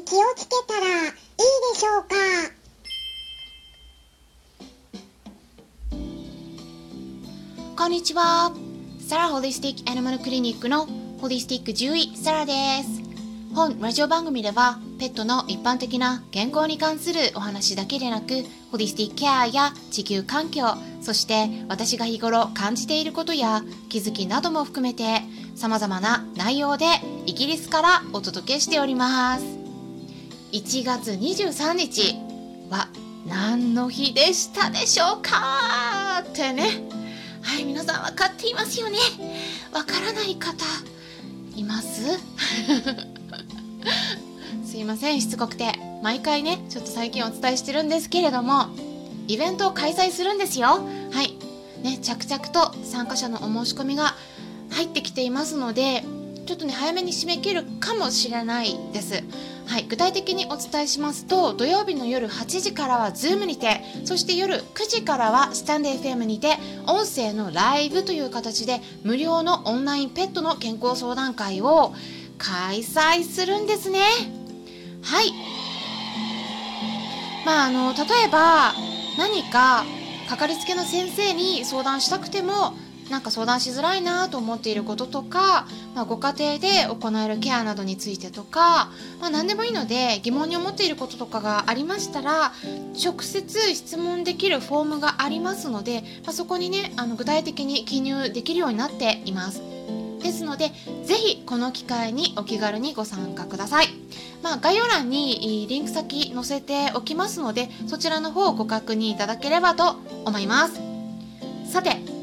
に気をつけたらいいでしょうか？こんにちは。サラホリスティックアニマルクリニックのホリスティック獣医サラです。本ラジオ番組ではペットの一般的な健康に関するお話だけでなくホリスティックケアや地球環境そして私が日頃感じていることや気づきなども含めて様々な内容でイギリスからお届けしております1月23日は何の日でしたでしょうかってね。はい皆さん分かっていますよね。わからない方います？すいませんしつこくて。毎回ねちょっと最近お伝えしてるんですけれどもイベントを開催するんですよ。はいね着々と参加者のお申し込みが入ってきていますのでちょっとね早めに締め切るかもしれないです。はい、具体的にお伝えしますと土曜日の夜8時からは Zoom にてそして夜9時からはスタンデー FM にて音声のライブという形で無料のオンラインペットの健康相談会を開催するんですね。はい。まああの例えば何かかかりつけの先生に相談したくてもなんか相談しづらいなと思っていることとか、まあ、ご家庭で行えるケアなどについてとか、まあ、何でもいいので疑問に思っていることとかがありましたら直接質問できるフォームがありますので、まあ、そこにねあの具体的に記入できるようになっています。ですのでぜひこの機会にお気軽にご参加ください。まあ、概要欄にリンク先載せておきますのでそちらの方をご確認いただければと思います。さて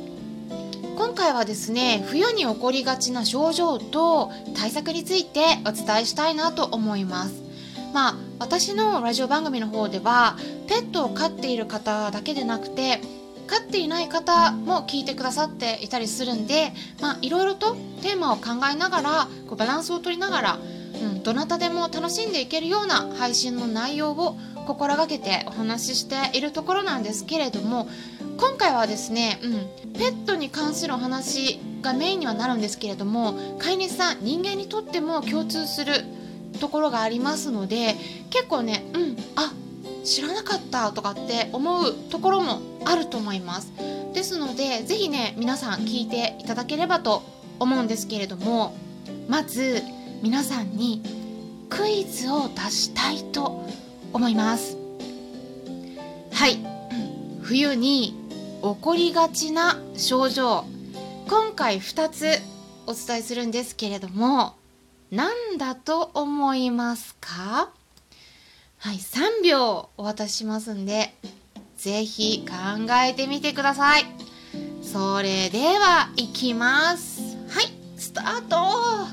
今回はですね冬に起こりがちな症状と対策についてお伝えしたいなと思います。まあ私のラジオ番組の方ではペットを飼っている方だけでなくて飼っていない方も聞いてくださっていたりするんでまあいろいろとテーマを考えながらこうバランスを取りながら、うん、どなたでも楽しんでいけるような配信の内容を心がけてお話ししているところなんですけれども今回はですね、うん、ペットに関するお話がメインにはなるんですけれども飼い主さん人間にとっても共通するところがありますので結構ねうんあ知らなかったとかって思うところもあると思います。ですので是非ね皆さん聞いていただければと思うんですけれどもまず皆さんにクイズを出したいと思います。はい。冬に起こりがちな症状。今回2つお伝えするんですけれども何だと思いますか？はい3秒お渡ししますんでぜひ考えてみてください。それではいきます。はいスタート。は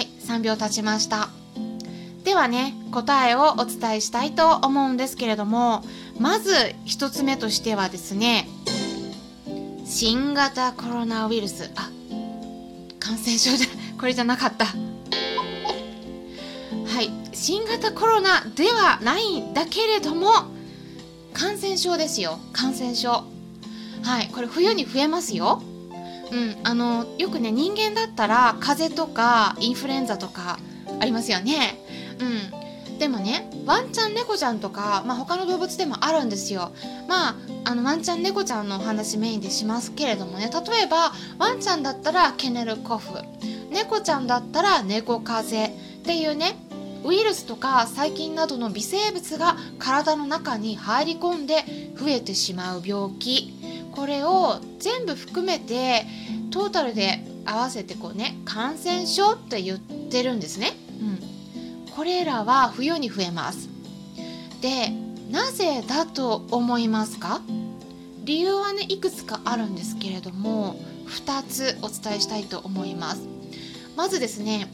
い3秒経ちました。ではね答えをお伝えしたいと思うんですけれどもまず1つ目としてはですね新型コロナウイルス。あ感染症じゃこれじゃなかった。はい新型コロナではないんだけれども感染症ですよ。感染症。はいこれ冬に増えますよ。うんあのよくね人間だったら風邪とかインフルエンザとかありますよね。うん、でもねワンちゃん猫ちゃんとか、まあ、他の動物でもあるんですよ。まああのワンちゃん猫ちゃんのお話メインでしますけれどもね。例えばワンちゃんだったらケネルコフ。猫ちゃんだったら猫風邪っていうねウイルスとか細菌などの微生物が体の中に入り込んで増えてしまう病気。これを全部含めてトータルで合わせてこうね感染症って言ってるんですね。うん。これらは冬に増えます。でなぜだと思いますか？理由はねいくつかあるんですけれども2つお伝えしたいと思います。まずですね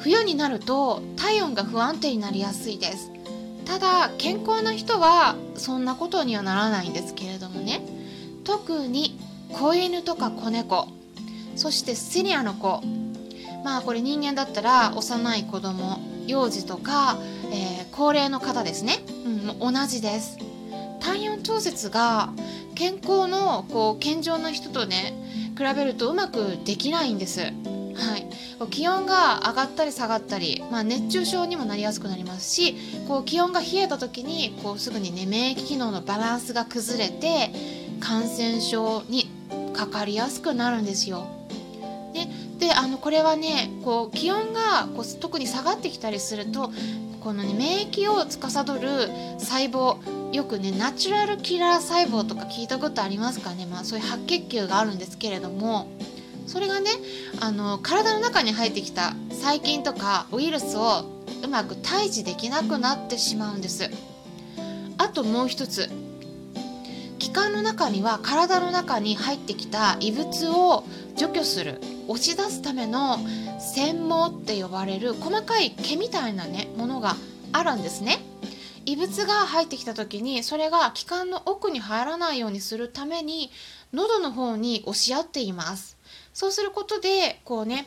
冬になると体温が不安定になりやすいです。ただ健康な人はそんなことにはならないんですけれどもね。特に子犬とか子猫そしてシニアの子。まあこれ人間だったら幼い子供幼児とか、えー、高齢の方ですね、うん、同じです体温調節が健康のこう健常な人とね比べるとうまくできないんです。はい、気温が上がったり下がったり、まあ、熱中症にもなりやすくなりますしこう気温が冷えた時にこうすぐに、ね、免疫機能のバランスが崩れて感染症にかかりやすくなるんですよ。であのこれはねこう気温がこう特に下がってきたりするとこの、ね、免疫を司る細胞よくねナチュラルキラー細胞とか聞いたことありますかね、まあ、そういう白血球があるんですけれどもそれがねあの体の中に入ってきた細菌とかウイルスをうまく退治できなくなってしまうんです。あともう一つ気管の中には体の中に入ってきた異物を除去する押し出すための繊毛って呼ばれる細かい毛みたいなねものがあるんですね。異物が入ってきた時にそれが気管の奥に入らないようにするために喉の方に押し合っています。そうすることでこうね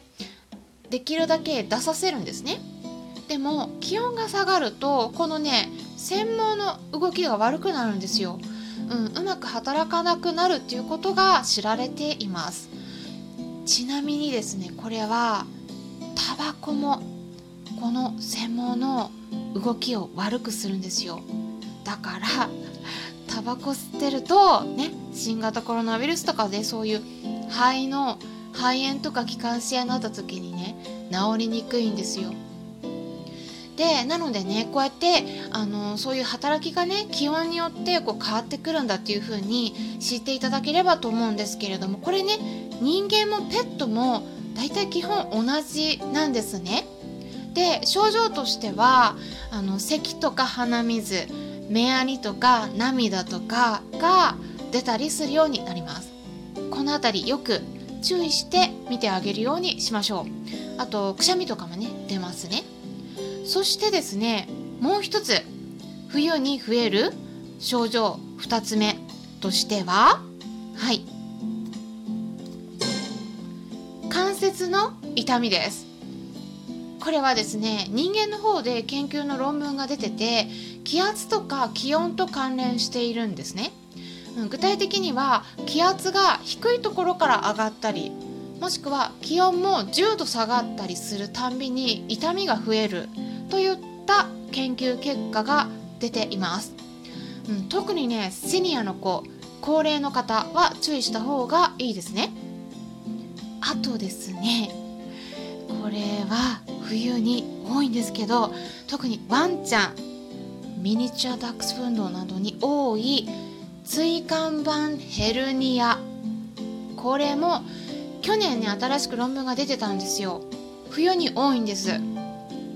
できるだけ出させるんですね。でも気温が下がるとこのね繊毛の動きが悪くなるんですよ、うん、うまく働かなくなるっていうことが知られています。ちなみにですねこれはタバコもこの専門の動きを悪くするんですよだから タバコ吸ってるとね新型コロナウイルスとかでそういう肺の肺炎とか気管支炎になった時にね治りにくいんですよ。でなのでねこうやってあのそういう働きがね気温によってこう変わってくるんだっていう風に知っていただければと思うんですけれどもこれね人間もペットも大体基本同じなんですね。で症状としてはあの咳とか鼻水目やりとか涙とかが出たりするようになります。この辺りよく注意して見てあげるようにしましょうあとくしゃみとかもね出ますねそしてですねもう一つ冬に増える症状2つ目としてははい。関節の痛みです。これはですね人間の方で研究の論文が出てて気圧とか気温と関連しているんですね。具体的には気圧が低いところから上がったりもしくは気温も10度下がったりするたんびに痛みが増えるといった研究結果が出ています、うん、特にねシニアの子高齢の方は注意した方がいいですね。あとですねこれは冬に多いんですけど特にワンちゃんミニチュアダックスフンドなどに多い椎間板ヘルニアこれも去年ね新しく論文が出てたんですよ。冬に多いんです。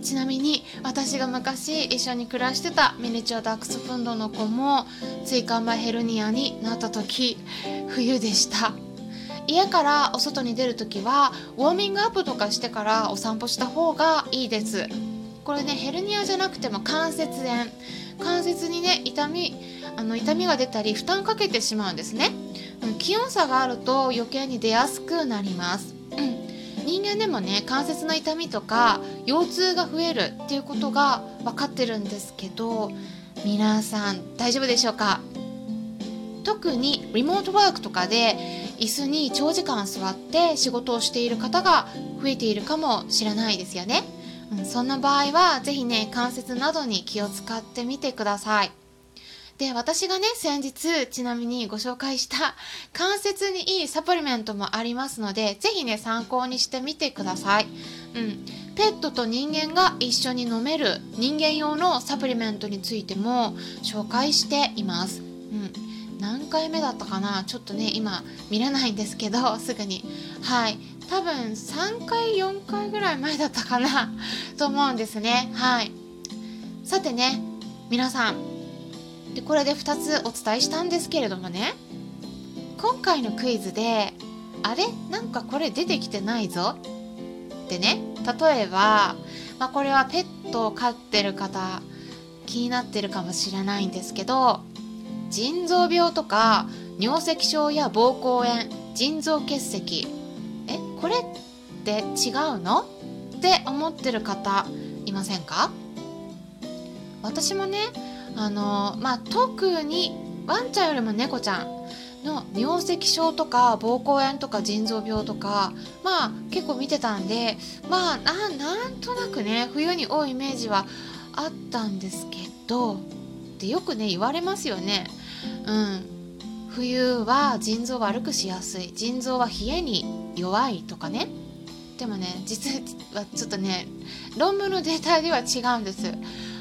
ちなみに私が昔一緒に暮らしてたミニチュアダックスフンドの子も椎間板ヘルニアになった時冬でした。家からお外に出る時はウォーミングアップとかしてからお散歩した方がいいです。これねヘルニアじゃなくても関節炎。関節にね痛みあの痛みが出たり負担かけてしまうんですね、気温差があると余計に出やすくなります、人間でもね関節の痛みとか腰痛が増えるっていうことが分かってるんですけど皆さん大丈夫でしょうか？特にリモートワークとかで椅子に長時間座って仕事をしている方が増えているかもしれないですよね。うん、そんな場合は是非ね関節などに気を使ってみてください。で私がね先日ちなみにご紹介した関節にいいサプリメントもありますので是非ね参考にしてみてください。うん、ペットと人間が一緒に飲める人間用のサプリメントについても紹介しています。うん、何回目だったかな？ちょっとね今見れないんですけど すぐに。はい。多分3回4回ぐらい前だったかな？と思うんですね。はい。さてね皆さんでこれで2つお伝えしたんですけれどもね。今回のクイズであれ？なんかこれ出てきてないぞ？ってね例えば、まあ、これはペットを飼ってる方気になってるかもしれないんですけど腎臓病とか尿石症や膀胱炎腎臓結石えこれって違うの？って思ってる方いませんか？私もねあのまあ特にワンちゃんよりも猫ちゃんの尿石症とか膀胱炎とか腎臓病とかまあ結構見てたんでまあななんとなくね冬に多いイメージはあったんですけどってよくね言われますよね。うん。冬は腎臓悪くしやすい。腎臓は冷えに弱いとかね。でもね実はちょっとね論文のデータでは違うんです。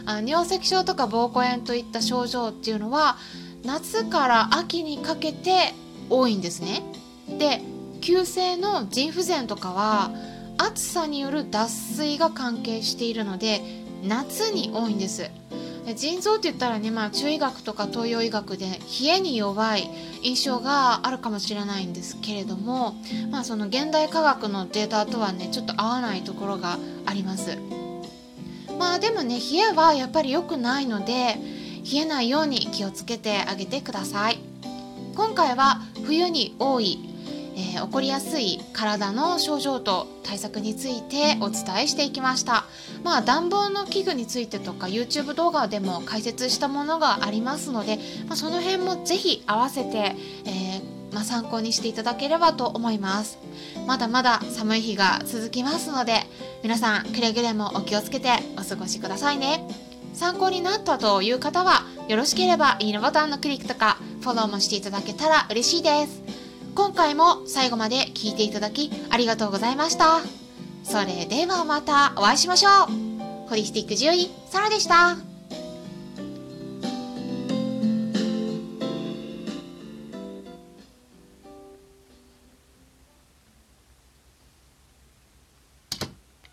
あ尿石症とか膀胱炎といった症状っていうのは夏から秋にかけて多いんですね。で急性の腎不全とかは暑さによる脱水が関係しているので夏に多いんです。腎臓って言ったらね、まあ、中医学とか東洋医学で冷えに弱い印象があるかもしれないんですけれども、まあ、その現代科学のデータとはねちょっと合わないところがあります。まあでもね冷えはやっぱり良くないので冷えないように気をつけてあげてください。今回は冬に多いえー、起こりやすい体の症状と対策についてお伝えしていきました。まあ暖房の器具についてとか YouTube 動画でも解説したものがありますので、まあ、その辺もぜひ合わせて、えー、まあ、参考にしていただければと思います。まだまだ寒い日が続きますので皆さんくれぐれもお気をつけてお過ごしくださいね参考になったという方はよろしければいいねボタンのクリックとかフォローもしていただけたら嬉しいです今回も最後まで聞いていただきありがとうございました。それではまたお会いしましょう。ホリスティック獣医、サラでした。